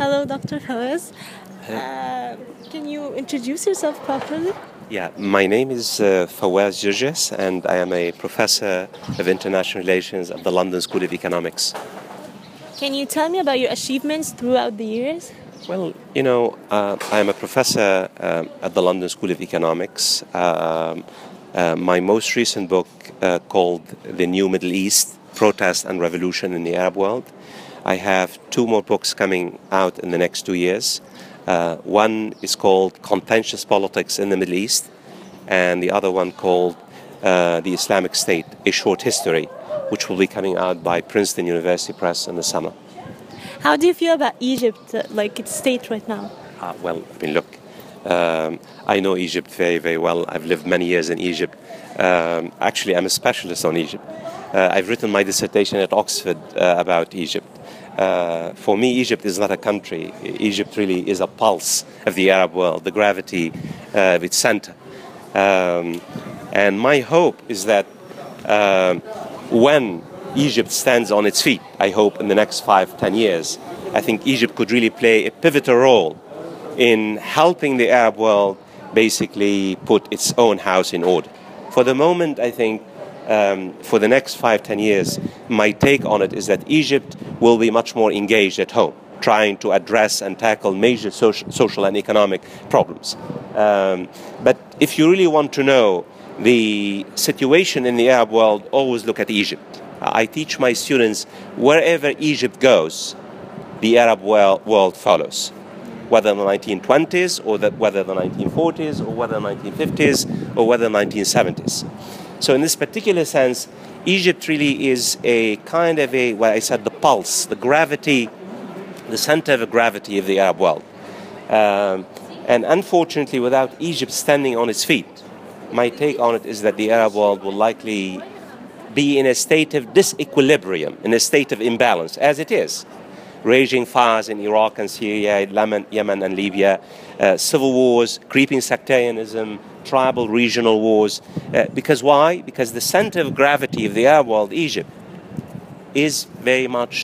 Hello, Dr. Fawaz. Uh, can you introduce yourself properly? Yeah, my name is uh, Fawaz Gerges, and I am a professor of international relations at the London School of Economics. Can you tell me about your achievements throughout the years? Well, you know, uh, I am a professor uh, at the London School of Economics. Um, uh, my most recent book, uh, called The New Middle East Protest and Revolution in the Arab World, I have two more books coming out in the next two years. Uh, one is called Contentious Politics in the Middle East, and the other one called uh, The Islamic State A Short History, which will be coming out by Princeton University Press in the summer. How do you feel about Egypt, uh, like its state right now? Uh, well, I mean, look, um, I know Egypt very, very well. I've lived many years in Egypt. Um, actually, I'm a specialist on Egypt. Uh, I've written my dissertation at Oxford uh, about Egypt. Uh, for me, Egypt is not a country. Egypt really is a pulse of the Arab world, the gravity uh, of its center. Um, and my hope is that uh, when Egypt stands on its feet, I hope in the next five, ten years, I think Egypt could really play a pivotal role in helping the Arab world basically put its own house in order. For the moment, I think um, for the next five, ten years, my take on it is that Egypt will be much more engaged at home, trying to address and tackle major social, social and economic problems. Um, but if you really want to know the situation in the Arab world, always look at Egypt. I teach my students wherever Egypt goes, the Arab world follows whether in the 1920s or the, whether the 1940s or whether the 1950s or whether the 1970s. So in this particular sense, Egypt really is a kind of a, what I said, the pulse, the gravity, the center of gravity of the Arab world. Um, and unfortunately, without Egypt standing on its feet, my take on it is that the Arab world will likely be in a state of disequilibrium, in a state of imbalance, as it is. Raging fires in Iraq and Syria, Yemen and Libya, uh, civil wars, creeping sectarianism, tribal regional wars. Uh, because why? Because the center of gravity of the Arab world, Egypt, is very much